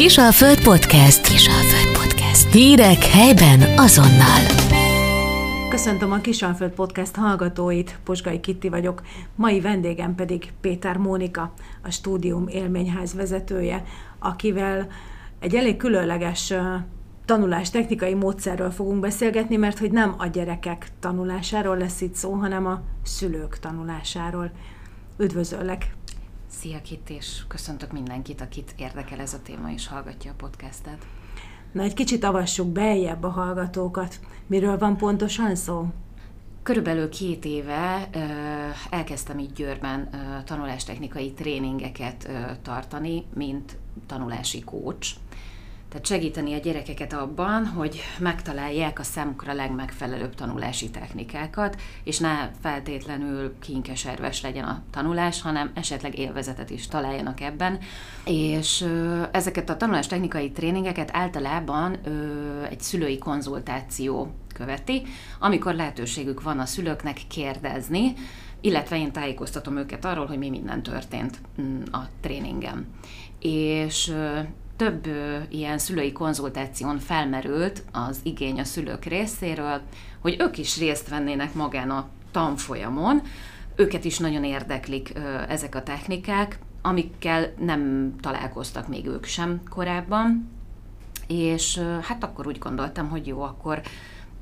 Kisalföld Podcast. Kisalföld Podcast. Hírek helyben azonnal. Köszöntöm a Kisalföld Podcast hallgatóit, Posgai Kitti vagyok, mai vendégem pedig Péter Mónika, a Stúdium élményház vezetője, akivel egy elég különleges tanulás technikai módszerről fogunk beszélgetni, mert hogy nem a gyerekek tanulásáról lesz itt szó, hanem a szülők tanulásáról. Üdvözöllek! Szia Kit, és köszöntök mindenkit, akit érdekel ez a téma, és hallgatja a podcastet. Na, egy kicsit avassuk beljebb a hallgatókat. Miről van pontosan szó? Körülbelül két éve ö, elkezdtem így Győrben ö, tanulástechnikai tréningeket ö, tartani, mint tanulási coach. Tehát segíteni a gyerekeket abban, hogy megtalálják a számukra legmegfelelőbb tanulási technikákat, és ne feltétlenül kinkeserves legyen a tanulás, hanem esetleg élvezetet is találjanak ebben. És ezeket a tanulás technikai tréningeket általában egy szülői konzultáció követi, amikor lehetőségük van a szülőknek kérdezni, illetve én tájékoztatom őket arról, hogy mi minden történt mm, a tréningen. És több ilyen szülői konzultáción felmerült az igény a szülők részéről, hogy ők is részt vennének magán a tanfolyamon, őket is nagyon érdeklik ezek a technikák, amikkel nem találkoztak még ők sem korábban, és hát akkor úgy gondoltam, hogy jó, akkor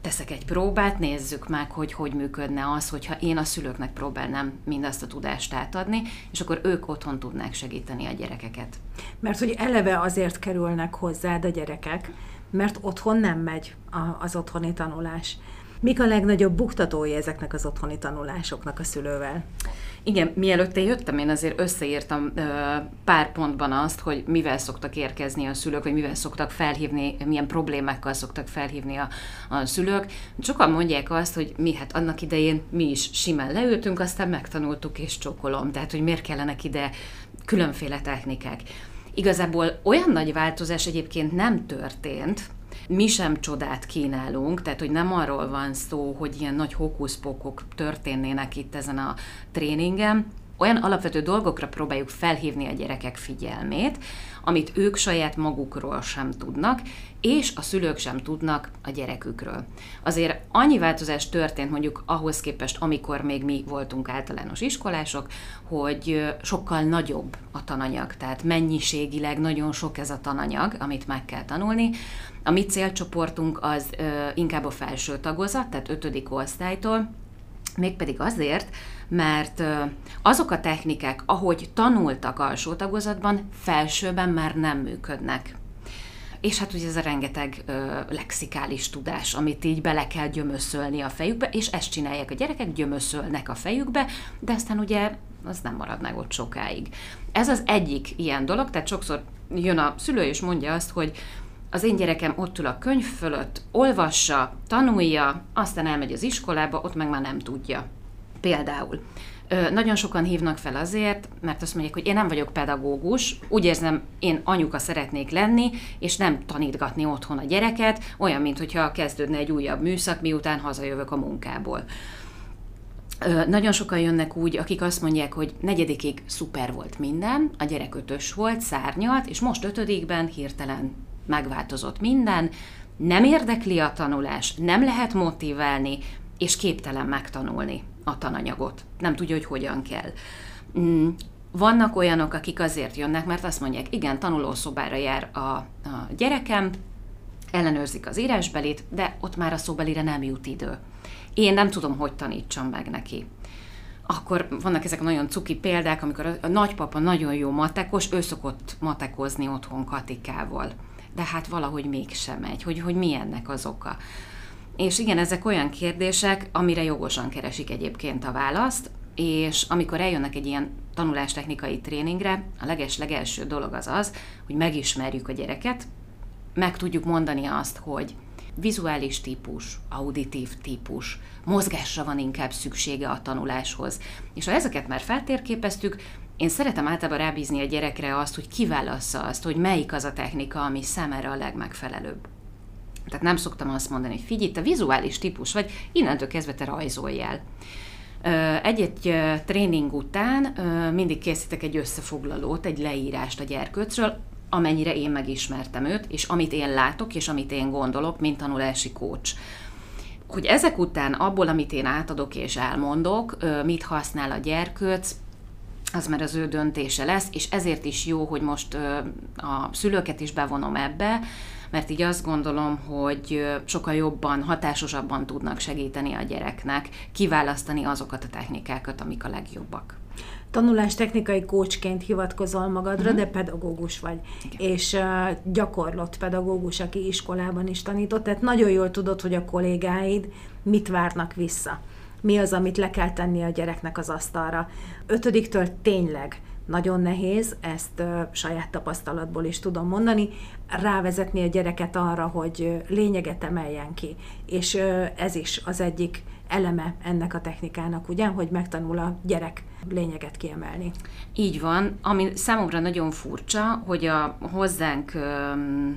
teszek egy próbát, nézzük meg, hogy hogy működne az, hogyha én a szülőknek próbálnám mindazt a tudást átadni, és akkor ők otthon tudnák segíteni a gyerekeket. Mert hogy eleve azért kerülnek hozzád a gyerekek, mert otthon nem megy az otthoni tanulás. Mik a legnagyobb buktatói ezeknek az otthoni tanulásoknak a szülővel? Igen, mielőtt én jöttem, én azért összeírtam ö, pár pontban azt, hogy mivel szoktak érkezni a szülők, vagy mivel szoktak felhívni, milyen problémákkal szoktak felhívni a, a szülők. Sokan mondják azt, hogy mi hát annak idején mi is simán leültünk, aztán megtanultuk és csokolom. Tehát, hogy miért kellenek ide különféle technikák. Igazából olyan nagy változás egyébként nem történt, mi sem csodát kínálunk, tehát hogy nem arról van szó, hogy ilyen nagy hókuszpókok történnének itt ezen a tréningen, olyan alapvető dolgokra próbáljuk felhívni a gyerekek figyelmét, amit ők saját magukról sem tudnak, és a szülők sem tudnak a gyerekükről. Azért annyi változás történt mondjuk ahhoz képest, amikor még mi voltunk általános iskolások, hogy sokkal nagyobb a tananyag, tehát mennyiségileg nagyon sok ez a tananyag, amit meg kell tanulni. A mi célcsoportunk az inkább a felső tagozat, tehát ötödik osztálytól, mégpedig azért, mert azok a technikák, ahogy tanultak alsó tagozatban, felsőben már nem működnek. És hát ugye ez a rengeteg ö, lexikális tudás, amit így bele kell gyömöszölni a fejükbe, és ezt csinálják a gyerekek, gyömöszölnek a fejükbe, de aztán ugye az nem marad meg ott sokáig. Ez az egyik ilyen dolog, tehát sokszor jön a szülő és mondja azt, hogy az én gyerekem ott ül a könyv fölött, olvassa, tanulja, aztán elmegy az iskolába, ott meg már nem tudja. Például. Nagyon sokan hívnak fel azért, mert azt mondják, hogy én nem vagyok pedagógus, úgy érzem, én anyuka szeretnék lenni, és nem tanítgatni otthon a gyereket, olyan, mintha kezdődne egy újabb műszak, miután hazajövök a munkából. Nagyon sokan jönnek úgy, akik azt mondják, hogy negyedikig szuper volt minden, a gyerek ötös volt, szárnyalt, és most ötödikben hirtelen megváltozott minden, nem érdekli a tanulás, nem lehet motiválni, és képtelen megtanulni a tananyagot. Nem tudja, hogy hogyan kell. Mm, vannak olyanok, akik azért jönnek, mert azt mondják, igen, tanulószobára jár a, a gyerekem, ellenőrzik az írásbelit, de ott már a szóbelire nem jut idő. Én nem tudom, hogy tanítsam meg neki. Akkor vannak ezek nagyon cuki példák, amikor a nagypapa nagyon jó matekos, ő szokott matekozni otthon Katikával. De hát valahogy mégsem megy, hogy, hogy mi ennek az oka. És igen, ezek olyan kérdések, amire jogosan keresik egyébként a választ, és amikor eljönnek egy ilyen tanulástechnikai tréningre, a leges-legelső dolog az az, hogy megismerjük a gyereket, meg tudjuk mondani azt, hogy vizuális típus, auditív típus, mozgásra van inkább szüksége a tanuláshoz. És ha ezeket már feltérképeztük, én szeretem általában rábízni a gyerekre azt, hogy kiválassza azt, hogy melyik az a technika, ami számára a legmegfelelőbb. Tehát nem szoktam azt mondani, hogy figyelj, te vizuális típus vagy, innentől kezdve te rajzoljál. Egy-egy tréning után mindig készítek egy összefoglalót, egy leírást a gyerkőcről, amennyire én megismertem őt, és amit én látok, és amit én gondolok, mint tanulási kócs. Hogy ezek után abból, amit én átadok és elmondok, mit használ a gyerkőc, az már az ő döntése lesz, és ezért is jó, hogy most a szülőket is bevonom ebbe, mert így azt gondolom, hogy sokkal jobban, hatásosabban tudnak segíteni a gyereknek kiválasztani azokat a technikákat, amik a legjobbak tanulástechnikai kócsként hivatkozol magadra, uh-huh. de pedagógus vagy. Igen. És uh, gyakorlott pedagógus, aki iskolában is tanított, tehát nagyon jól tudod, hogy a kollégáid mit várnak vissza. Mi az, amit le kell tenni a gyereknek az asztalra. Ötödiktől tényleg nagyon nehéz, ezt uh, saját tapasztalatból is tudom mondani, rávezetni a gyereket arra, hogy lényeget emeljen ki. És uh, ez is az egyik eleme ennek a technikának, ugye, hogy megtanul a gyerek lényeget kiemelni. Így van, ami számomra nagyon furcsa, hogy a hozzánk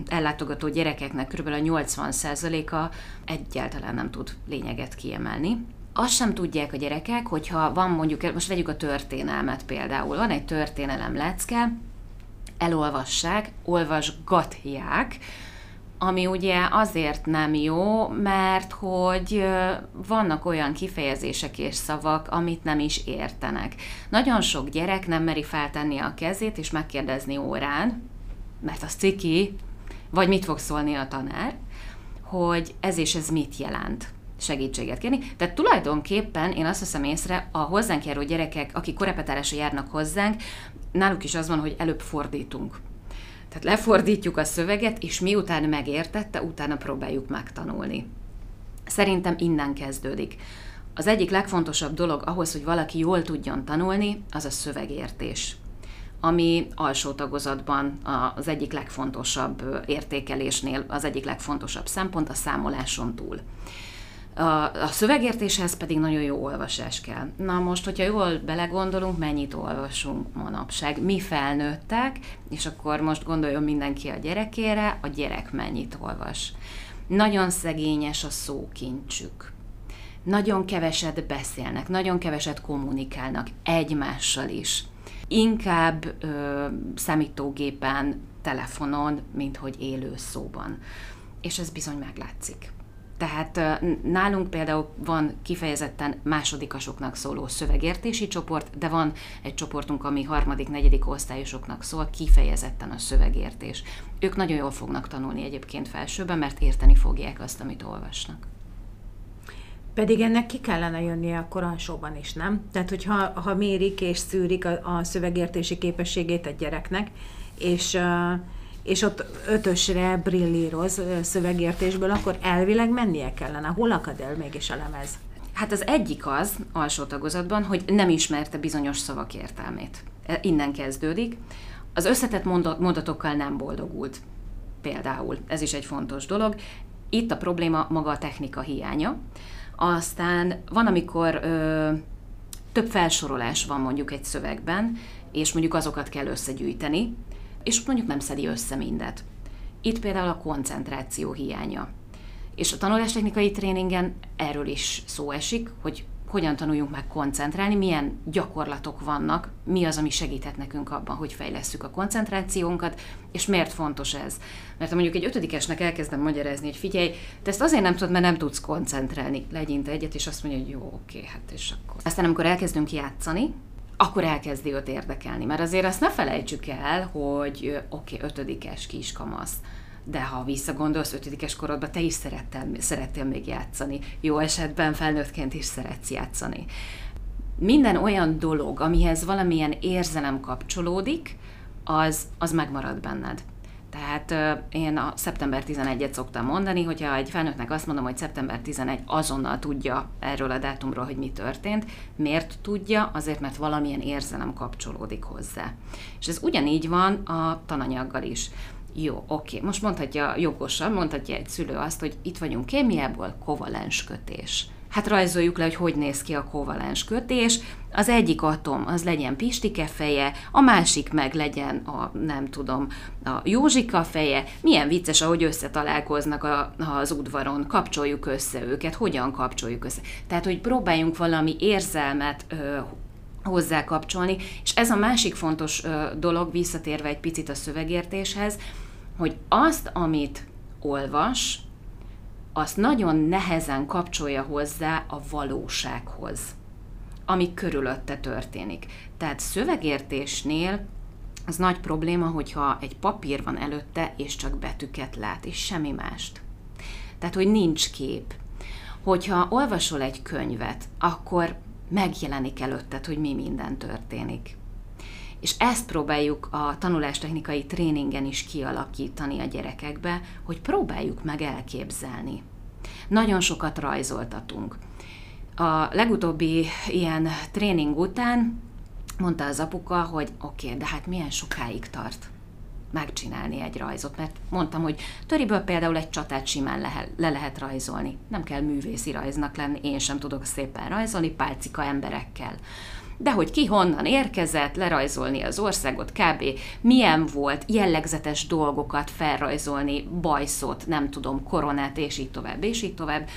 ellátogató gyerekeknek kb. a 80%-a egyáltalán nem tud lényeget kiemelni. Azt sem tudják a gyerekek, hogyha van mondjuk, most vegyük a történelmet például, van egy történelem lecke, elolvassák, olvasgatják, ami ugye azért nem jó, mert hogy vannak olyan kifejezések és szavak, amit nem is értenek. Nagyon sok gyerek nem meri feltenni a kezét és megkérdezni órán, mert az ciki, vagy mit fog szólni a tanár, hogy ez és ez mit jelent segítséget kérni. Tehát tulajdonképpen én azt veszem észre, a hozzánk járó gyerekek, akik korepetálásra járnak hozzánk, náluk is az van, hogy előbb fordítunk tehát lefordítjuk a szöveget, és miután megértette, utána próbáljuk megtanulni. Szerintem innen kezdődik. Az egyik legfontosabb dolog ahhoz, hogy valaki jól tudjon tanulni, az a szövegértés ami alsó tagozatban az egyik legfontosabb értékelésnél, az egyik legfontosabb szempont a számoláson túl. A, a szövegértéshez pedig nagyon jó olvasás kell. Na most, hogyha jól belegondolunk, mennyit olvasunk manapság? Mi felnőttek, és akkor most gondoljon mindenki a gyerekére, a gyerek mennyit olvas. Nagyon szegényes a szókincsük. Nagyon keveset beszélnek, nagyon keveset kommunikálnak egymással is. Inkább ö, számítógépen, telefonon, mint hogy élő szóban. És ez bizony meglátszik. Tehát nálunk például van kifejezetten másodikasoknak szóló szövegértési csoport, de van egy csoportunk, ami harmadik, negyedik osztályosoknak szól, kifejezetten a szövegértés. Ők nagyon jól fognak tanulni egyébként felsőben, mert érteni fogják azt, amit olvasnak. Pedig ennek ki kellene jönnie a koransóban is, nem? Tehát, hogyha ha mérik és szűrik a, a szövegértési képességét egy gyereknek, és uh, és ott ötösre brillíroz szövegértésből, akkor elvileg mennie kellene. Hol akad el mégis a lemez? Hát az egyik az, alsó tagozatban, hogy nem ismerte bizonyos szavak értelmét. E, innen kezdődik. Az összetett mondatokkal nem boldogult. Például. Ez is egy fontos dolog. Itt a probléma maga a technika hiánya. Aztán van, amikor ö, több felsorolás van mondjuk egy szövegben, és mondjuk azokat kell összegyűjteni, és mondjuk nem szedi össze mindet. Itt például a koncentráció hiánya. És a tanulástechnikai tréningen erről is szó esik, hogy hogyan tanuljunk meg koncentrálni, milyen gyakorlatok vannak, mi az, ami segíthet nekünk abban, hogy fejlesszük a koncentrációnkat, és miért fontos ez. Mert ha mondjuk egy ötödikesnek elkezdem magyarázni, hogy figyelj, te ezt azért nem tudod, mert nem tudsz koncentrálni, legyint egyet, és azt mondja, hogy jó, oké, hát és akkor. Aztán amikor elkezdünk játszani, akkor elkezdi őt érdekelni. Mert azért azt ne felejtsük el, hogy oké, okay, ötödikes kiskamasz, de ha visszagondolsz, ötödikes korodban te is szerettél, szerettél még játszani. Jó esetben felnőttként is szeretsz játszani. Minden olyan dolog, amihez valamilyen érzelem kapcsolódik, az, az megmarad benned. Tehát én a szeptember 11-et szoktam mondani, hogyha egy felnőttnek azt mondom, hogy szeptember 11 azonnal tudja erről a dátumról, hogy mi történt. Miért tudja? Azért, mert valamilyen érzelem kapcsolódik hozzá. És ez ugyanígy van a tananyaggal is. Jó, oké, most mondhatja jogosan, mondhatja egy szülő azt, hogy itt vagyunk kémiából, kovalens kötés hát rajzoljuk le, hogy hogy néz ki a kovalens kötés. Az egyik atom az legyen Pistike feje, a másik meg legyen a, nem tudom, a Józsika feje. Milyen vicces, ahogy összetalálkoznak a, az udvaron, kapcsoljuk össze őket, hogyan kapcsoljuk össze. Tehát, hogy próbáljunk valami érzelmet ö, hozzá kapcsolni. És ez a másik fontos dolog, visszatérve egy picit a szövegértéshez, hogy azt, amit olvas, azt nagyon nehezen kapcsolja hozzá a valósághoz, ami körülötte történik. Tehát szövegértésnél az nagy probléma, hogyha egy papír van előtte, és csak betűket lát, és semmi mást. Tehát, hogy nincs kép. Hogyha olvasol egy könyvet, akkor megjelenik előtted, hogy mi minden történik. És ezt próbáljuk a tanulástechnikai tréningen is kialakítani a gyerekekbe, hogy próbáljuk meg elképzelni. Nagyon sokat rajzoltatunk. A legutóbbi ilyen tréning után mondta az apuka, hogy oké, okay, de hát milyen sokáig tart megcsinálni egy rajzot, mert mondtam, hogy töriből például egy csatát simán le, le lehet rajzolni. Nem kell művészi rajznak lenni, én sem tudok szépen rajzolni, pálcika emberekkel. De hogy ki honnan érkezett, lerajzolni az országot, kb. milyen volt, jellegzetes dolgokat felrajzolni, bajszot, nem tudom, koronát, és így tovább, és így tovább.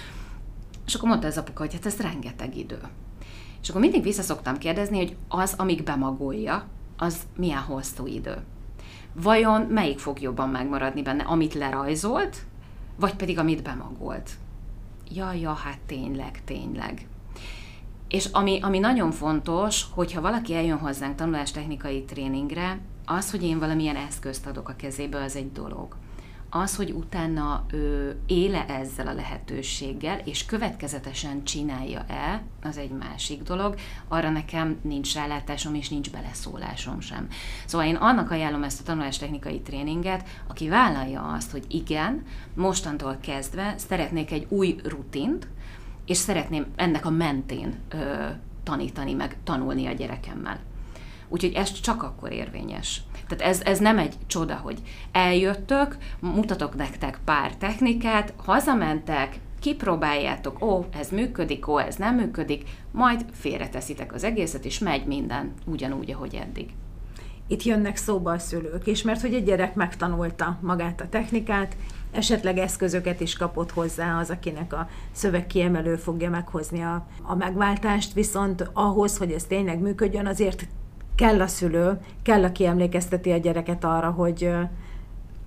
És akkor mondta az apuka, hogy hát ez rengeteg idő. És akkor mindig vissza szoktam kérdezni, hogy az, amíg bemagolja, az milyen hosszú idő. Vajon melyik fog jobban megmaradni benne, amit lerajzolt, vagy pedig amit bemagolt? Ja, ja, hát tényleg, tényleg. És ami, ami nagyon fontos, hogyha valaki eljön hozzánk tanulástechnikai tréningre, az, hogy én valamilyen eszközt adok a kezébe, az egy dolog az, hogy utána ő éle ezzel a lehetőséggel, és következetesen csinálja-e, az egy másik dolog. Arra nekem nincs rálátásom, és nincs beleszólásom sem. Szóval én annak ajánlom ezt a tanulástechnikai tréninget, aki vállalja azt, hogy igen, mostantól kezdve szeretnék egy új rutint, és szeretném ennek a mentén ö, tanítani, meg tanulni a gyerekemmel. Úgyhogy ez csak akkor érvényes. Tehát ez, ez nem egy csoda, hogy eljöttök, mutatok nektek pár technikát, hazamentek, kipróbáljátok, ó, ez működik, ó, ez nem működik, majd félreteszitek az egészet, és megy minden ugyanúgy, ahogy eddig. Itt jönnek szóba a szülők, és mert hogy egy gyerek megtanulta magát a technikát, esetleg eszközöket is kapott hozzá az, akinek a szövegkiemelő fogja meghozni a, a megváltást, viszont ahhoz, hogy ez tényleg működjön, azért kell a szülő, kell, aki emlékezteti a gyereket arra, hogy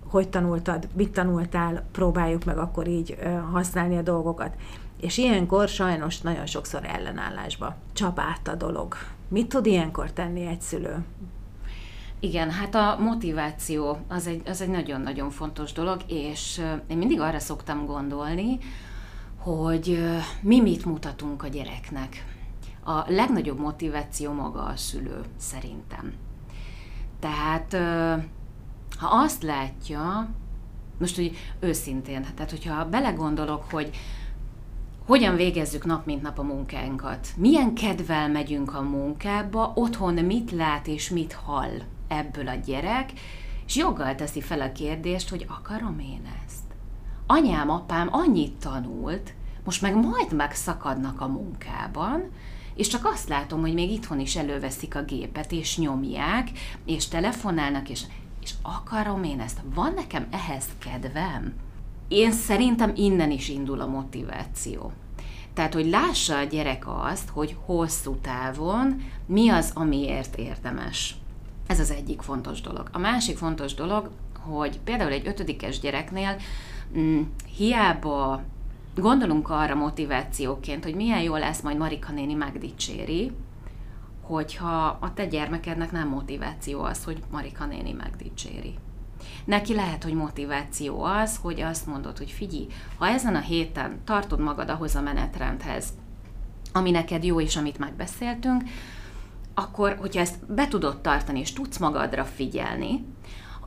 hogy tanultad, mit tanultál, próbáljuk meg akkor így használni a dolgokat. És ilyenkor sajnos nagyon sokszor ellenállásba csap át a dolog. Mit tud ilyenkor tenni egy szülő? Igen, hát a motiváció az egy, az egy nagyon-nagyon fontos dolog, és én mindig arra szoktam gondolni, hogy mi mit mutatunk a gyereknek a legnagyobb motiváció maga a szülő, szerintem. Tehát, ha azt látja, most hogy őszintén, tehát hogyha belegondolok, hogy hogyan végezzük nap mint nap a munkánkat, milyen kedvel megyünk a munkába, otthon mit lát és mit hall ebből a gyerek, és joggal teszi fel a kérdést, hogy akarom én ezt. Anyám, apám annyit tanult, most meg majd megszakadnak a munkában, és csak azt látom, hogy még itthon is előveszik a gépet, és nyomják, és telefonálnak, és, és akarom én ezt, van nekem ehhez kedvem? Én szerintem innen is indul a motiváció. Tehát, hogy lássa a gyerek azt, hogy hosszú távon mi az, amiért érdemes. Ez az egyik fontos dolog. A másik fontos dolog, hogy például egy ötödikes gyereknél mm, hiába gondolunk arra motivációként, hogy milyen jó lesz, majd Marika néni megdicséri, hogyha a te gyermekednek nem motiváció az, hogy Marika néni megdicséri. Neki lehet, hogy motiváció az, hogy azt mondod, hogy figyelj, ha ezen a héten tartod magad ahhoz a menetrendhez, ami neked jó és amit megbeszéltünk, akkor, hogyha ezt be tudod tartani, és tudsz magadra figyelni,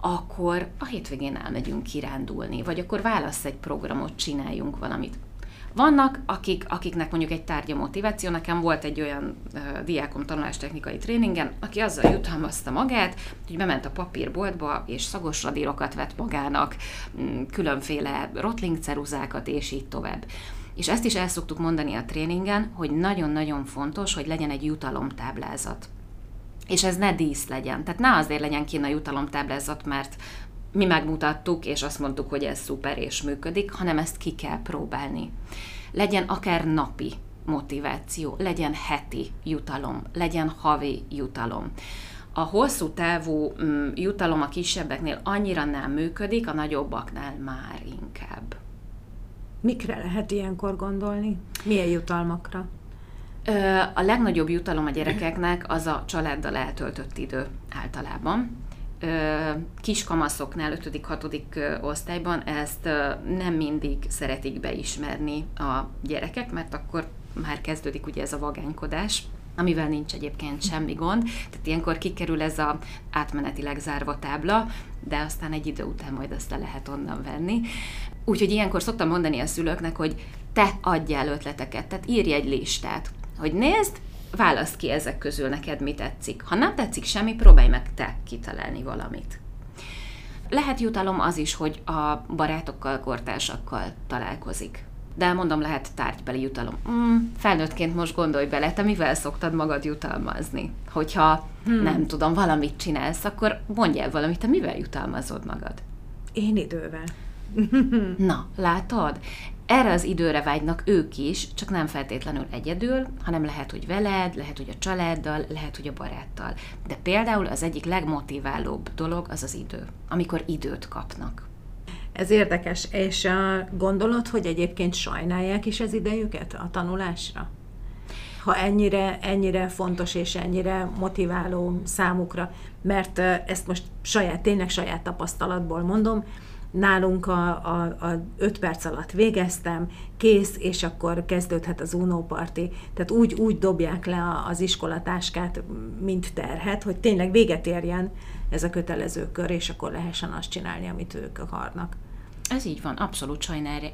akkor a hétvégén elmegyünk kirándulni, vagy akkor válasz egy programot, csináljunk valamit. Vannak, akik, akiknek mondjuk egy tárgya motiváció, nekem volt egy olyan uh, diákom tanulástechnikai tréningen, aki azzal jutalmazta magát, hogy bement a papírboltba, és szagos radírokat vett magának, m, különféle rotling ceruzákat, és így tovább. És ezt is el szoktuk mondani a tréningen, hogy nagyon-nagyon fontos, hogy legyen egy jutalomtáblázat és ez ne dísz legyen. Tehát ne azért legyen kín a jutalomtáblázat, mert mi megmutattuk, és azt mondtuk, hogy ez szuper és működik, hanem ezt ki kell próbálni. Legyen akár napi motiváció, legyen heti jutalom, legyen havi jutalom. A hosszú távú mm, jutalom a kisebbeknél annyira nem működik, a nagyobbaknál már inkább. Mikre lehet ilyenkor gondolni? Milyen jutalmakra? A legnagyobb jutalom a gyerekeknek az a családdal eltöltött idő általában. Kiskamaszoknál, 5.-6. osztályban ezt nem mindig szeretik beismerni a gyerekek, mert akkor már kezdődik ugye ez a vagánykodás, amivel nincs egyébként semmi gond. Tehát ilyenkor kikerül ez a átmenetileg zárva tábla, de aztán egy idő után majd azt le lehet onnan venni. Úgyhogy ilyenkor szoktam mondani a szülőknek, hogy te adjál ötleteket, tehát írj egy listát, hogy nézd, válaszd ki ezek közül neked, mi tetszik. Ha nem tetszik semmi, próbálj meg te kitalálni valamit. Lehet jutalom az is, hogy a barátokkal, kortársakkal találkozik. De mondom, lehet tárgybeli jutalom. Mm, felnőttként most gondolj bele, te mivel szoktad magad jutalmazni? Hogyha hmm. nem tudom, valamit csinálsz, akkor mondj el valamit, te mivel jutalmazod magad? Én idővel. Na, látod? Erre az időre vágynak ők is, csak nem feltétlenül egyedül, hanem lehet, hogy veled, lehet, hogy a családdal, lehet, hogy a baráttal. De például az egyik legmotiválóbb dolog az az idő, amikor időt kapnak. Ez érdekes, és gondolod, hogy egyébként sajnálják is az idejüket a tanulásra? Ha ennyire, ennyire fontos és ennyire motiváló számukra, mert ezt most saját, tényleg saját tapasztalatból mondom, nálunk a, a, a öt perc alatt végeztem, kész, és akkor kezdődhet az Uno. Tehát úgy, úgy dobják le az iskolatáskát, mint terhet, hogy tényleg véget érjen ez a kötelező kör, és akkor lehessen azt csinálni, amit ők akarnak. Ez így van, abszolút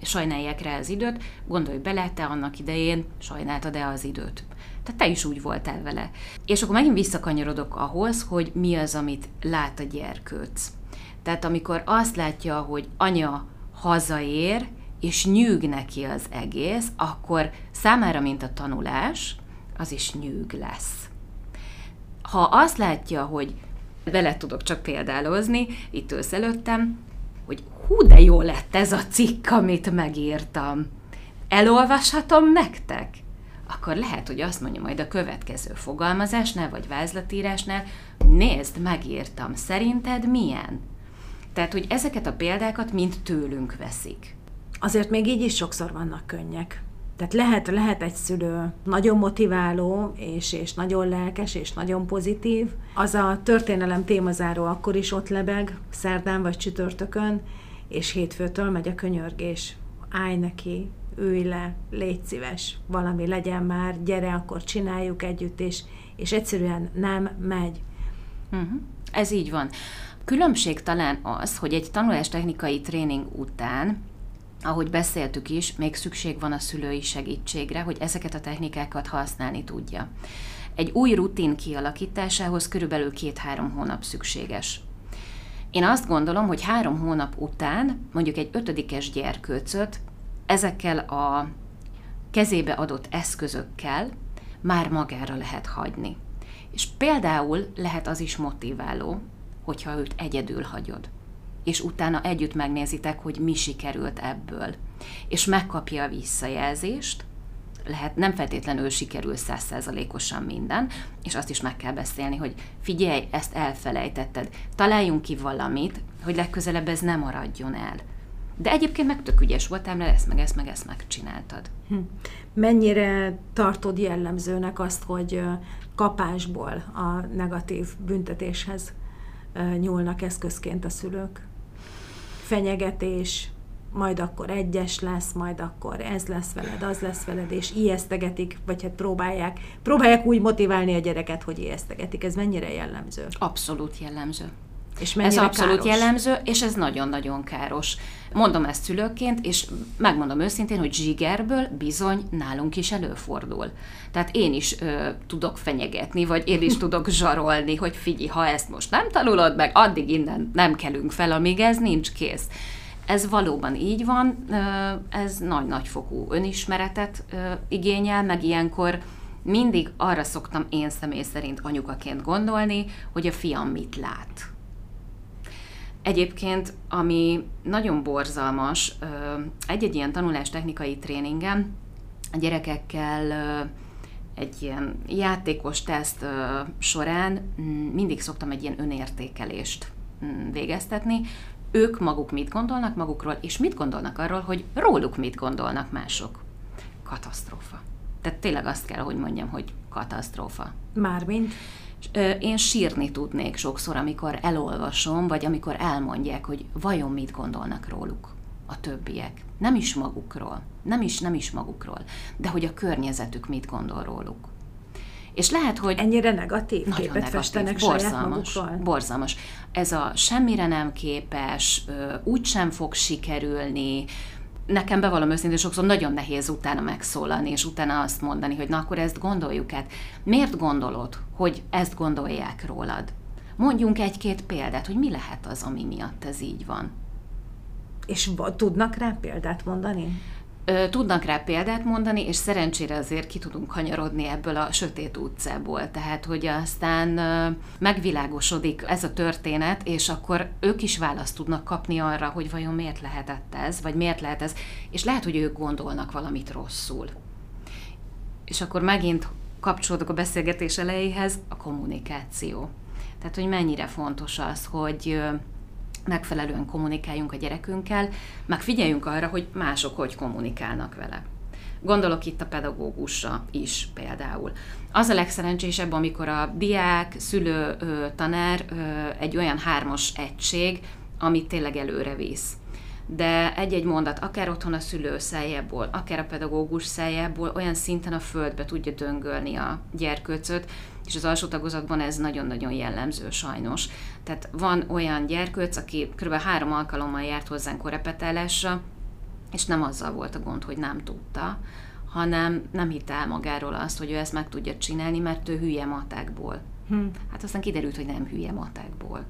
sajnálják rá az időt. Gondolj bele, te annak idején sajnáltad-e az időt. Tehát te is úgy voltál vele. És akkor megint visszakanyarodok ahhoz, hogy mi az, amit lát a gyerkőc. Tehát amikor azt látja, hogy anya hazaér, és nyűg neki az egész, akkor számára, mint a tanulás, az is nyűg lesz. Ha azt látja, hogy vele tudok csak példálozni, itt ősz előttem, hogy hú, de jó lett ez a cikk, amit megírtam. Elolvashatom nektek? Akkor lehet, hogy azt mondja majd a következő fogalmazásnál, vagy vázlatírásnál, nézd, megírtam, szerinted milyen? Tehát, hogy ezeket a példákat mind tőlünk veszik. Azért még így is sokszor vannak könnyek. Tehát lehet, lehet egy szülő nagyon motiváló, és, és nagyon lelkes, és nagyon pozitív. Az a történelem témazáró akkor is ott lebeg, szerdán vagy csütörtökön, és hétfőtől megy a könyörgés. Állj neki, ülj le, légy szíves, valami legyen már, gyere, akkor csináljuk együtt, és, és egyszerűen nem megy. Uh-huh. Ez így van. Különbség talán az, hogy egy tanulástechnikai tréning után ahogy beszéltük is, még szükség van a szülői segítségre, hogy ezeket a technikákat használni tudja. Egy új rutin kialakításához körülbelül két-három hónap szükséges. Én azt gondolom, hogy három hónap után mondjuk egy ötödikes gyerkőcöt ezekkel a kezébe adott eszközökkel már magára lehet hagyni. És például lehet az is motiváló, hogyha őt egyedül hagyod. És utána együtt megnézitek, hogy mi sikerült ebből. És megkapja a visszajelzést, lehet, nem feltétlenül sikerül százszerzalékosan minden, és azt is meg kell beszélni, hogy figyelj, ezt elfelejtetted, találjunk ki valamit, hogy legközelebb ez nem maradjon el. De egyébként meg tök ügyes voltál, mert ezt meg ezt meg ezt megcsináltad. Hm. Mennyire tartod jellemzőnek azt, hogy kapásból a negatív büntetéshez nyúlnak eszközként a szülők. Fenyegetés, majd akkor egyes lesz, majd akkor ez lesz veled, az lesz veled, és ijesztegetik, vagy hát próbálják, próbálják úgy motiválni a gyereket, hogy ijesztegetik. Ez mennyire jellemző? Abszolút jellemző. És ez abszolút káros? jellemző, és ez nagyon-nagyon káros. Mondom ezt szülőként, és megmondom őszintén, hogy zsigerből bizony nálunk is előfordul. Tehát én is ö, tudok fenyegetni, vagy én is tudok zsarolni, hogy figyelj, ha ezt most nem tanulod meg, addig innen nem kelünk fel, amíg ez nincs kész. Ez valóban így van, ez nagy-nagyfokú önismeretet igényel, meg ilyenkor mindig arra szoktam én személy szerint anyukaként gondolni, hogy a fiam mit lát Egyébként, ami nagyon borzalmas, egy-egy ilyen tanulástechnikai tréningen a gyerekekkel egy ilyen játékos teszt során mm, mindig szoktam egy ilyen önértékelést mm, végeztetni. Ők maguk mit gondolnak magukról, és mit gondolnak arról, hogy róluk mit gondolnak mások. Katasztrófa. Tehát tényleg azt kell, hogy mondjam, hogy katasztrófa. Mármint? Én sírni tudnék sokszor, amikor elolvasom, vagy amikor elmondják, hogy vajon mit gondolnak róluk a többiek. Nem is magukról, nem is, nem is magukról, de hogy a környezetük mit gondol róluk. És lehet, hogy... Ennyire negatív nagyon képet negatív, festenek borzalmas, saját magukról? Borzalmas. Ez a semmire nem képes, úgysem fog sikerülni, nekem bevallom őszintén, sokszor nagyon nehéz utána megszólalni, és utána azt mondani, hogy na akkor ezt gondoljuk át. Miért gondolod, hogy ezt gondolják rólad? Mondjunk egy-két példát, hogy mi lehet az, ami miatt ez így van. És tudnak rá példát mondani? Tudnak rá példát mondani, és szerencsére azért ki tudunk kanyarodni ebből a sötét utcából. Tehát, hogy aztán megvilágosodik ez a történet, és akkor ők is választ tudnak kapni arra, hogy vajon miért lehetett ez, vagy miért lehet ez, és lehet, hogy ők gondolnak valamit rosszul. És akkor megint kapcsolódok a beszélgetés elejéhez, a kommunikáció. Tehát, hogy mennyire fontos az, hogy megfelelően kommunikáljunk a gyerekünkkel, meg figyeljünk arra, hogy mások hogy kommunikálnak vele. Gondolok itt a pedagógusra is például. Az a legszerencsésebb, amikor a diák, szülő, tanár egy olyan hármas egység, amit tényleg előre visz. De egy-egy mondat, akár otthon a szülő szájából, akár a pedagógus szájából olyan szinten a földbe tudja döngölni a gyerkőcöt, és az alsó tagozatban ez nagyon-nagyon jellemző sajnos. Tehát van olyan gyerkőc, aki kb. három alkalommal járt hozzánk korepetálásra, és nem azzal volt a gond, hogy nem tudta, hanem nem hitte el magáról azt, hogy ő ezt meg tudja csinálni, mert ő hülye matákból. Hm. Hát aztán kiderült, hogy nem hülye matákból.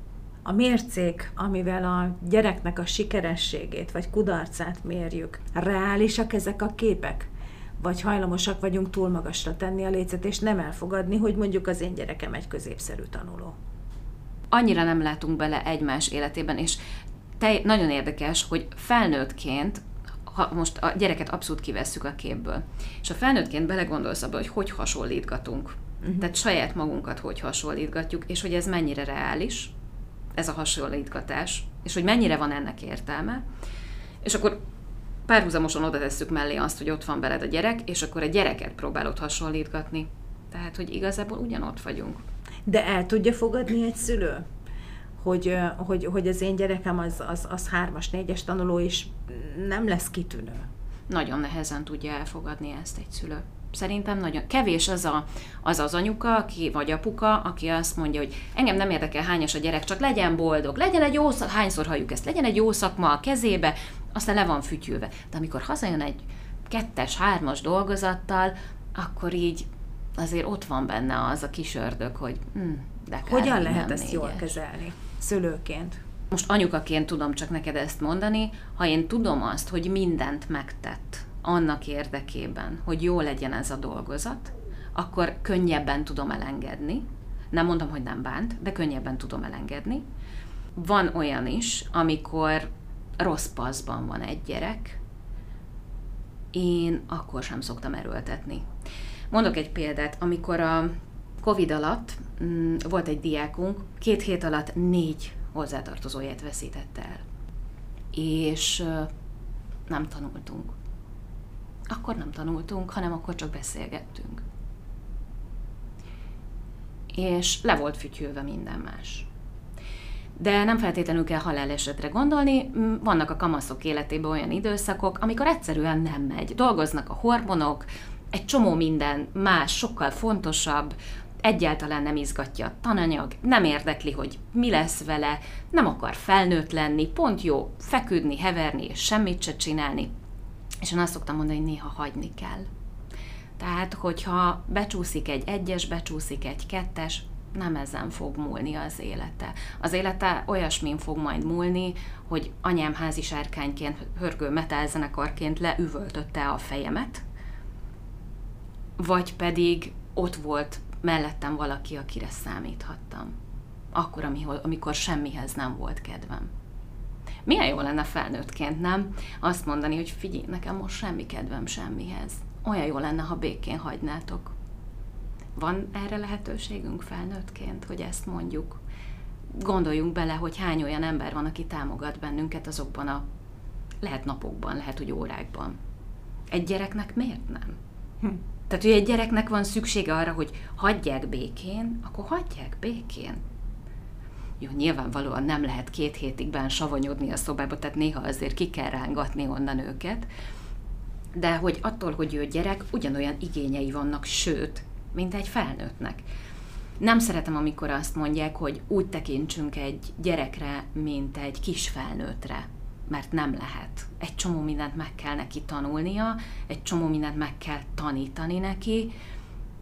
A mércék, amivel a gyereknek a sikerességét vagy kudarcát mérjük, reálisak ezek a képek? vagy hajlamosak vagyunk túl magasra tenni a lécet, és nem elfogadni, hogy mondjuk az én gyerekem egy középszerű tanuló. Annyira nem látunk bele egymás életében, és te, nagyon érdekes, hogy felnőttként, ha most a gyereket abszolút kivesszük a képből, és a felnőttként belegondolsz abba, hogy hogy hasonlítgatunk. Uh-huh. Tehát saját magunkat hogy hasonlítgatjuk, és hogy ez mennyire reális, ez a hasonlítgatás, és hogy mennyire van ennek értelme. És akkor párhuzamosan oda tesszük mellé azt, hogy ott van veled a gyerek, és akkor a gyereket próbálod hasonlítgatni. Tehát, hogy igazából ugyanott vagyunk. De el tudja fogadni egy szülő? Hogy, hogy, hogy az én gyerekem az, az, az hármas, négyes tanuló, és nem lesz kitűnő. Nagyon nehezen tudja elfogadni ezt egy szülő. Szerintem nagyon kevés az, a, az az anyuka, aki, vagy apuka, aki azt mondja, hogy engem nem érdekel hányas a gyerek, csak legyen boldog, legyen egy jó szak, hányszor halljuk ezt, legyen egy jó szakma a kezébe, aztán le van fütyülve. De amikor hazajön egy kettes, hármas dolgozattal, akkor így azért ott van benne az a kis ördög, hogy hm, de Hogyan lehet ezt négyes. jól kezelni szülőként? Most anyukaként tudom csak neked ezt mondani, ha én tudom azt, hogy mindent megtett annak érdekében, hogy jó legyen ez a dolgozat, akkor könnyebben tudom elengedni. Nem mondom, hogy nem bánt, de könnyebben tudom elengedni. Van olyan is, amikor rossz paszban van egy gyerek, én akkor sem szoktam erőltetni. Mondok egy példát, amikor a Covid alatt mm, volt egy diákunk, két hét alatt négy hozzátartozóját veszítette el. És nem tanultunk. Akkor nem tanultunk, hanem akkor csak beszélgettünk. És le volt fütyülve minden más de nem feltétlenül kell halálesetre gondolni, vannak a kamaszok életében olyan időszakok, amikor egyszerűen nem megy. Dolgoznak a hormonok, egy csomó minden más, sokkal fontosabb, egyáltalán nem izgatja a tananyag, nem érdekli, hogy mi lesz vele, nem akar felnőtt lenni, pont jó feküdni, heverni és semmit se csinálni. És én azt szoktam mondani, hogy néha hagyni kell. Tehát, hogyha becsúszik egy egyes, becsúszik egy kettes, nem ezen fog múlni az élete. Az élete olyasmin fog majd múlni, hogy anyám házi sárkányként, hörgő metálzenekarként leüvöltötte a fejemet, vagy pedig ott volt mellettem valaki, akire számíthattam. Akkor, amikor semmihez nem volt kedvem. Milyen jó lenne felnőttként, nem? Azt mondani, hogy figyelj, nekem most semmi kedvem semmihez. olyan jó lenne, ha békén hagynátok. Van erre lehetőségünk felnőttként, hogy ezt mondjuk? Gondoljunk bele, hogy hány olyan ember van, aki támogat bennünket azokban a lehet napokban, lehet, hogy órákban. Egy gyereknek miért nem? Hm. Tehát, hogy egy gyereknek van szüksége arra, hogy hagyják békén, akkor hagyják békén. Jó, nyilvánvalóan nem lehet két hétig bán savanyodni a szobába, tehát néha azért ki kell rángatni onnan őket, de hogy attól, hogy ő gyerek, ugyanolyan igényei vannak, sőt, mint egy felnőttnek. Nem szeretem, amikor azt mondják, hogy úgy tekintsünk egy gyerekre, mint egy kis felnőttre, mert nem lehet. Egy csomó mindent meg kell neki tanulnia, egy csomó mindent meg kell tanítani neki,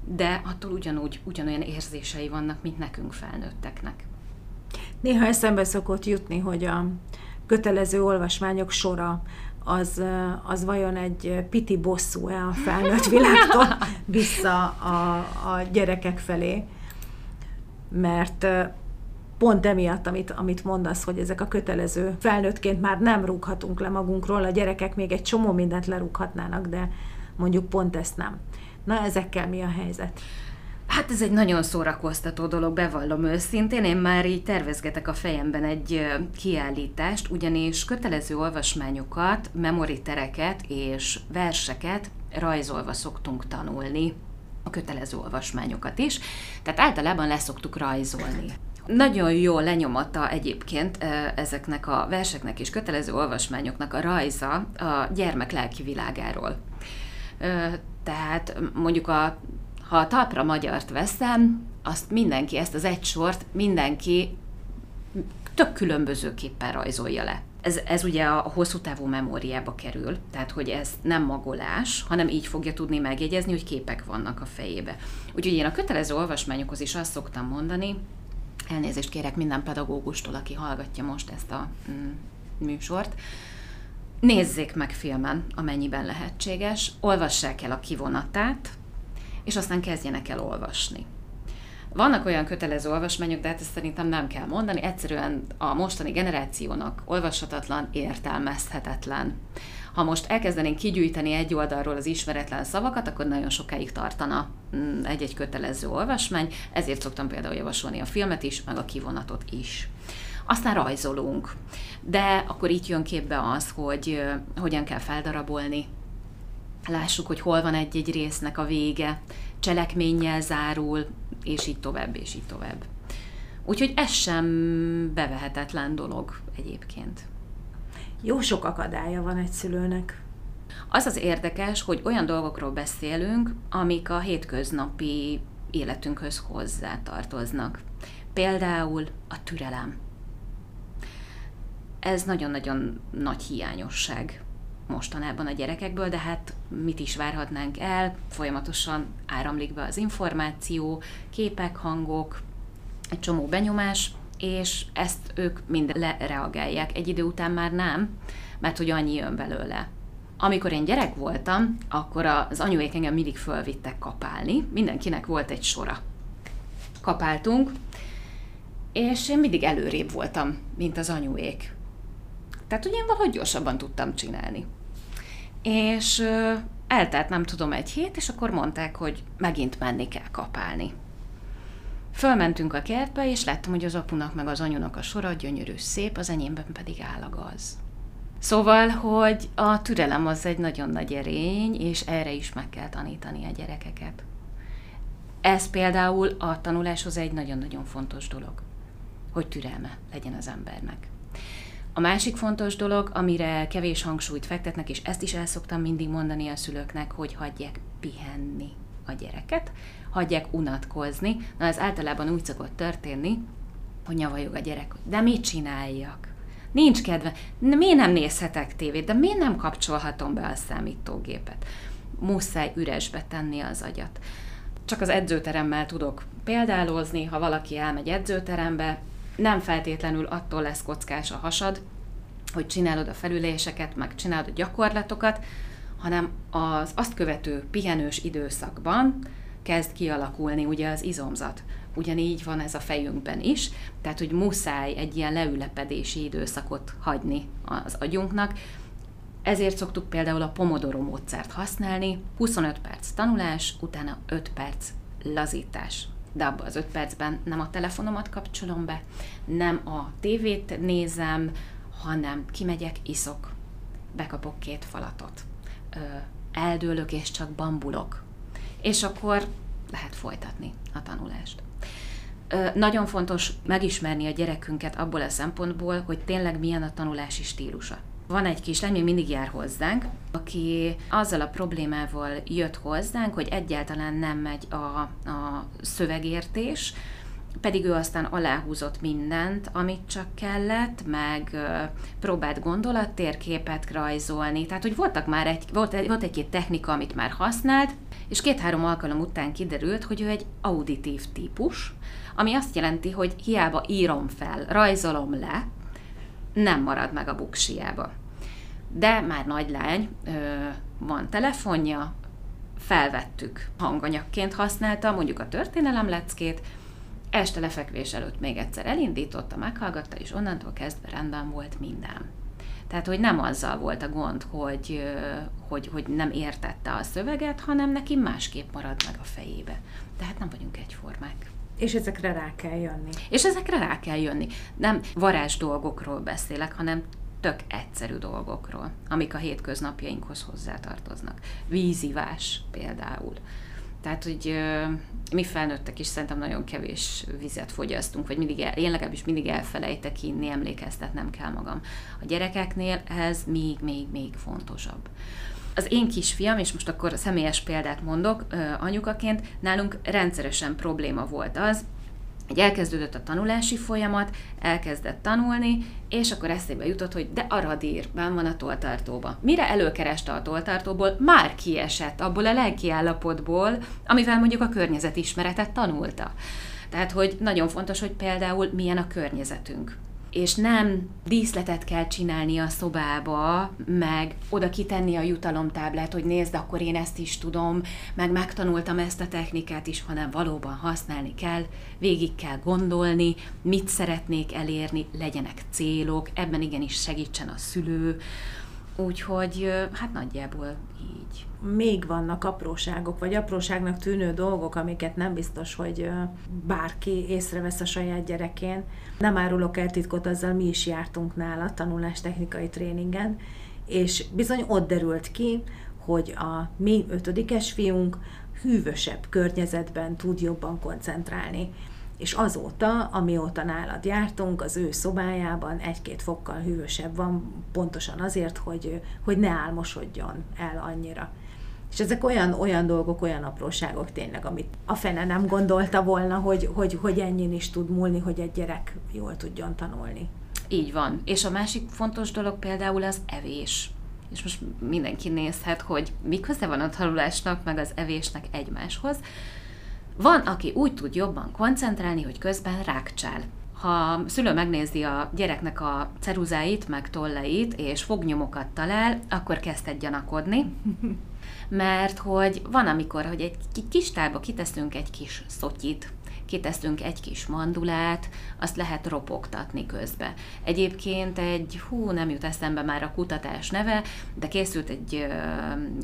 de attól ugyanúgy, ugyanolyan érzései vannak, mint nekünk felnőtteknek. Néha eszembe szokott jutni, hogy a kötelező olvasmányok sora az, az vajon egy piti bosszú-e a felnőtt világtól vissza a, a gyerekek felé. Mert pont emiatt, amit, amit mondasz, hogy ezek a kötelező felnőttként már nem rúghatunk le magunkról, a gyerekek még egy csomó mindent lerúghatnának, de mondjuk pont ezt nem. Na, ezekkel mi a helyzet? Hát ez egy nagyon szórakoztató dolog, bevallom őszintén. Én már így tervezgetek a fejemben egy kiállítást, ugyanis kötelező olvasmányokat, memoritereket és verseket rajzolva szoktunk tanulni a kötelező olvasmányokat is, tehát általában leszoktuk rajzolni. Nagyon jó lenyomata egyébként ezeknek a verseknek és kötelező olvasmányoknak a rajza a gyermek lelki világáról. Tehát mondjuk a ha a talpra magyart veszem, azt mindenki, ezt az egy sort mindenki tök különbözőképpen rajzolja le. Ez, ez ugye a hosszú távú memóriába kerül, tehát hogy ez nem magolás, hanem így fogja tudni megjegyezni, hogy képek vannak a fejébe. Úgyhogy én a kötelező olvasmányokhoz is azt szoktam mondani, elnézést kérek minden pedagógustól, aki hallgatja most ezt a mm, műsort, nézzék meg filmen, amennyiben lehetséges, olvassák el a kivonatát, és aztán kezdjenek el olvasni. Vannak olyan kötelező olvasmányok, de hát ezt szerintem nem kell mondani, egyszerűen a mostani generációnak olvashatatlan, értelmezhetetlen. Ha most elkezdenénk kigyűjteni egy oldalról az ismeretlen szavakat, akkor nagyon sokáig tartana mm, egy-egy kötelező olvasmány, ezért szoktam például javasolni a filmet is, meg a kivonatot is. Aztán rajzolunk, de akkor itt jön képbe az, hogy hogyan kell feldarabolni lássuk, hogy hol van egy-egy résznek a vége, cselekménnyel zárul, és így tovább, és így tovább. Úgyhogy ez sem bevehetetlen dolog egyébként. Jó sok akadálya van egy szülőnek. Az az érdekes, hogy olyan dolgokról beszélünk, amik a hétköznapi életünkhöz hozzá tartoznak. Például a türelem. Ez nagyon-nagyon nagy hiányosság mostanában a gyerekekből, de hát mit is várhatnánk el, folyamatosan áramlik be az információ, képek, hangok, egy csomó benyomás, és ezt ők mind lereagálják. Egy idő után már nem, mert hogy annyi jön belőle. Amikor én gyerek voltam, akkor az anyuék engem mindig fölvittek kapálni, mindenkinek volt egy sora. Kapáltunk, és én mindig előrébb voltam, mint az anyuék. Tehát ugye én valahogy gyorsabban tudtam csinálni. És eltelt nem tudom egy hét, és akkor mondták, hogy megint menni kell kapálni. Fölmentünk a kertbe, és láttam, hogy az apunak meg az anyunak a sora gyönyörű szép, az enyémben pedig áll a gaz. Szóval, hogy a türelem az egy nagyon nagy erény, és erre is meg kell tanítani a gyerekeket. Ez például a tanuláshoz egy nagyon-nagyon fontos dolog, hogy türelme legyen az embernek. A másik fontos dolog, amire kevés hangsúlyt fektetnek, és ezt is el szoktam mindig mondani a szülőknek, hogy hagyják pihenni a gyereket, hagyják unatkozni. Na, ez általában úgy szokott történni, hogy nyavajog a gyerek, de mit csináljak? Nincs kedve. Miért nem nézhetek tévét? De miért nem kapcsolhatom be a számítógépet? Muszáj üresbe tenni az agyat. Csak az edzőteremmel tudok példálozni, ha valaki elmegy edzőterembe, nem feltétlenül attól lesz kockás a hasad, hogy csinálod a felüléseket, meg csinálod a gyakorlatokat, hanem az azt követő pihenős időszakban kezd kialakulni ugye az izomzat. Ugyanígy van ez a fejünkben is, tehát hogy muszáj egy ilyen leülepedési időszakot hagyni az agyunknak. Ezért szoktuk például a Pomodoro módszert használni, 25 perc tanulás, utána 5 perc lazítás. De abban az 5 percben nem a telefonomat kapcsolom be, nem a tévét nézem, hanem kimegyek, iszok, bekapok két falatot, eldőlök és csak bambulok. És akkor lehet folytatni a tanulást. Nagyon fontos megismerni a gyerekünket abból a szempontból, hogy tényleg milyen a tanulási stílusa. Van egy kislány, még mindig jár hozzánk, aki azzal a problémával jött hozzánk, hogy egyáltalán nem megy a, a szövegértés, pedig ő aztán aláhúzott mindent, amit csak kellett, meg ö, próbált gondolattérképet rajzolni, tehát hogy voltak már egy, volt, egy, volt egy-két technika, amit már használt, és két-három alkalom után kiderült, hogy ő egy auditív típus, ami azt jelenti, hogy hiába írom fel, rajzolom le, nem marad meg a buksiába. De már nagy lány, van telefonja, felvettük, hanganyagként használta mondjuk a történelem leckét, este lefekvés előtt még egyszer elindította, meghallgatta, és onnantól kezdve rendben volt minden. Tehát, hogy nem azzal volt a gond, hogy, hogy, hogy nem értette a szöveget, hanem neki másképp marad meg a fejébe. Tehát nem vagyunk egyformák. És ezekre rá kell jönni. És ezekre rá kell jönni. Nem varázs dolgokról beszélek, hanem tök egyszerű dolgokról, amik a hétköznapjainkhoz hozzátartoznak. Vízivás például. Tehát, hogy mi felnőttek is szerintem nagyon kevés vizet fogyasztunk, vagy mindig el, én legalábbis mindig elfelejtek inni, emlékeztetnem kell magam. A gyerekeknél ez még, még, még fontosabb. Az én kisfiam, és most akkor személyes példát mondok, anyukaként, nálunk rendszeresen probléma volt az, hogy elkezdődött a tanulási folyamat, elkezdett tanulni, és akkor eszébe jutott, hogy de a radír van a toltartóban. Mire előkereste a toltartóból, már kiesett abból a lelki állapotból, amivel mondjuk a környezetismeretet tanulta. Tehát, hogy nagyon fontos, hogy például milyen a környezetünk és nem díszletet kell csinálni a szobába, meg oda kitenni a jutalomtáblát, hogy nézd, akkor én ezt is tudom, meg megtanultam ezt a technikát is, hanem valóban használni kell, végig kell gondolni, mit szeretnék elérni, legyenek célok, ebben igenis segítsen a szülő, úgyhogy hát nagyjából így még vannak apróságok, vagy apróságnak tűnő dolgok, amiket nem biztos, hogy bárki észrevesz a saját gyerekén. Nem árulok el titkot, azzal mi is jártunk nála tanulástechnikai tréningen, és bizony ott derült ki, hogy a mi ötödikes fiunk hűvösebb környezetben tud jobban koncentrálni. És azóta, amióta nálad jártunk, az ő szobájában egy-két fokkal hűvösebb van, pontosan azért, hogy, hogy ne álmosodjon el annyira. És ezek olyan, olyan dolgok, olyan apróságok tényleg, amit a fene nem gondolta volna, hogy, hogy, hogy ennyin is tud múlni, hogy egy gyerek jól tudjon tanulni. Így van. És a másik fontos dolog például az evés. És most mindenki nézhet, hogy mi köze van a tanulásnak, meg az evésnek egymáshoz. Van, aki úgy tud jobban koncentrálni, hogy közben rákcsál. Ha szülő megnézi a gyereknek a ceruzáit, meg tollait, és fognyomokat talál, akkor kezd egy gyanakodni. mert hogy van, amikor, hogy egy kis tálba kiteszünk egy kis szotyit, kiteszünk egy kis mandulát, azt lehet ropogtatni közbe. Egyébként egy, hú, nem jut eszembe már a kutatás neve, de készült egy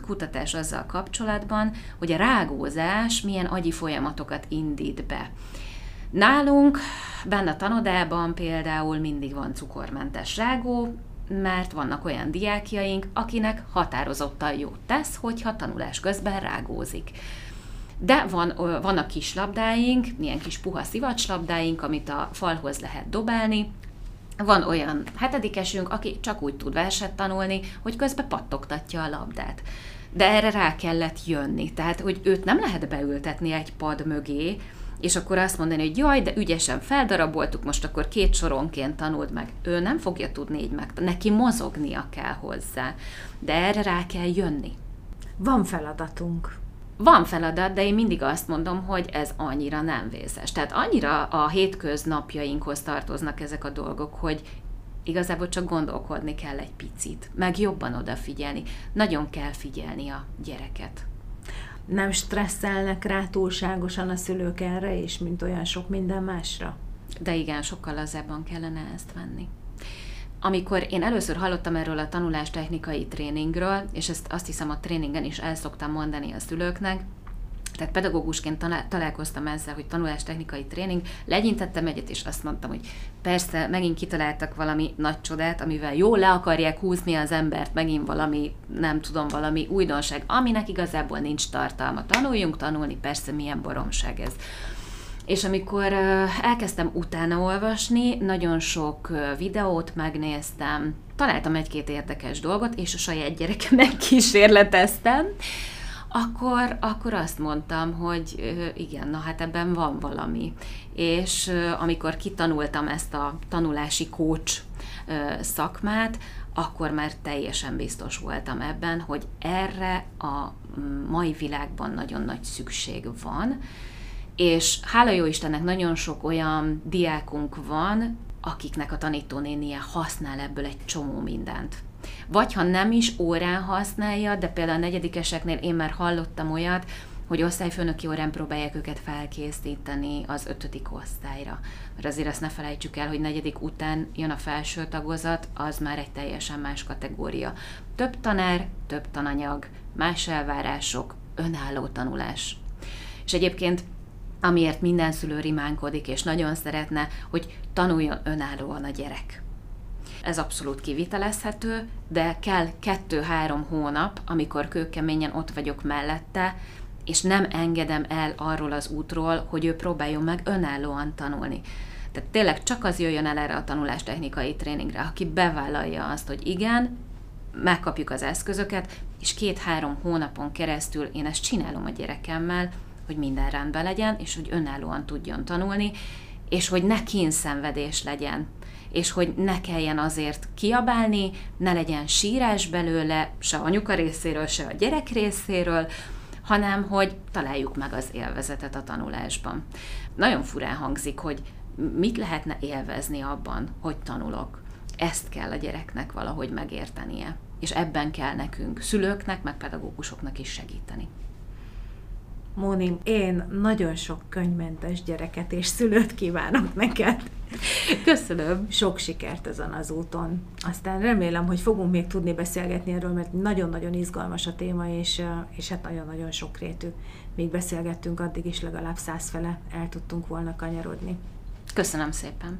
kutatás azzal kapcsolatban, hogy a rágózás milyen agyi folyamatokat indít be. Nálunk, benne a tanodában például mindig van cukormentes rágó, mert vannak olyan diákjaink, akinek határozottan jót tesz, hogyha tanulás közben rágózik. De van, vannak kis labdáink, milyen kis puha szivacslabdáink, amit a falhoz lehet dobálni, van olyan hetedikesünk, aki csak úgy tud verset tanulni, hogy közben pattogtatja a labdát. De erre rá kellett jönni, tehát hogy őt nem lehet beültetni egy pad mögé, és akkor azt mondani, hogy jaj, de ügyesen feldaraboltuk, most akkor két soronként tanuld meg. Ő nem fogja tudni így meg, neki mozognia kell hozzá, de erre rá kell jönni. Van feladatunk. Van feladat, de én mindig azt mondom, hogy ez annyira nem vészes. Tehát annyira a hétköznapjainkhoz tartoznak ezek a dolgok, hogy igazából csak gondolkodni kell egy picit, meg jobban odafigyelni. Nagyon kell figyelni a gyereket nem stresszelnek rá túlságosan a szülők erre is, mint olyan sok minden másra? De igen, sokkal lazábban kellene ezt venni. Amikor én először hallottam erről a tanulástechnikai tréningről, és ezt azt hiszem a tréningen is el szoktam mondani a szülőknek, tehát pedagógusként találkoztam ezzel, hogy tanulástechnikai tréning, legyintettem egyet, és azt mondtam, hogy persze, megint kitaláltak valami nagy csodát, amivel jól le akarják húzni az embert, megint valami, nem tudom, valami újdonság, aminek igazából nincs tartalma. Tanuljunk tanulni, persze milyen baromság ez. És amikor elkezdtem utána olvasni, nagyon sok videót megnéztem, találtam egy-két érdekes dolgot, és a saját gyerekemet kísérleteztem, akkor, akkor azt mondtam, hogy igen, na hát ebben van valami. És amikor kitanultam ezt a tanulási coach szakmát, akkor már teljesen biztos voltam ebben, hogy erre a mai világban nagyon nagy szükség van, és hála jó Istennek nagyon sok olyan diákunk van, akiknek a tanítónénie használ ebből egy csomó mindent. Vagy ha nem is órán használja, de például a negyedikeseknél én már hallottam olyat, hogy osztályfőnöki órán próbálják őket felkészíteni az ötödik osztályra. Mert azért azt ne felejtsük el, hogy negyedik után jön a felső tagozat, az már egy teljesen más kategória. Több tanár, több tananyag, más elvárások, önálló tanulás. És egyébként amiért minden szülő rimánkodik, és nagyon szeretne, hogy tanuljon önállóan a gyerek. Ez abszolút kivitelezhető, de kell kettő-három hónap, amikor kőkeményen ott vagyok mellette, és nem engedem el arról az útról, hogy ő próbáljon meg önállóan tanulni. Tehát tényleg csak az jöjjön el erre a tanulástechnikai tréningre, aki bevállalja azt, hogy igen, megkapjuk az eszközöket, és két-három hónapon keresztül én ezt csinálom a gyerekemmel, hogy minden rendben legyen, és hogy önállóan tudjon tanulni, és hogy ne kínszenvedés legyen, és hogy ne kelljen azért kiabálni, ne legyen sírás belőle, se anyuka részéről, se a gyerek részéről, hanem hogy találjuk meg az élvezetet a tanulásban. Nagyon furán hangzik, hogy mit lehetne élvezni abban, hogy tanulok. Ezt kell a gyereknek valahogy megértenie. És ebben kell nekünk, szülőknek, meg pedagógusoknak is segíteni. Móni, én nagyon sok könyvmentes gyereket és szülőt kívánok neked. Köszönöm. Sok sikert ezen az úton. Aztán remélem, hogy fogunk még tudni beszélgetni erről, mert nagyon-nagyon izgalmas a téma, és, és hát nagyon-nagyon sokrétű. Még beszélgettünk, addig is legalább százfele el tudtunk volna kanyarodni. Köszönöm szépen.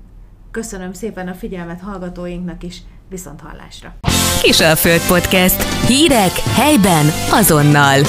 Köszönöm szépen a figyelmet hallgatóinknak is, viszont hallásra. Kisalföld Podcast. Hírek helyben azonnal.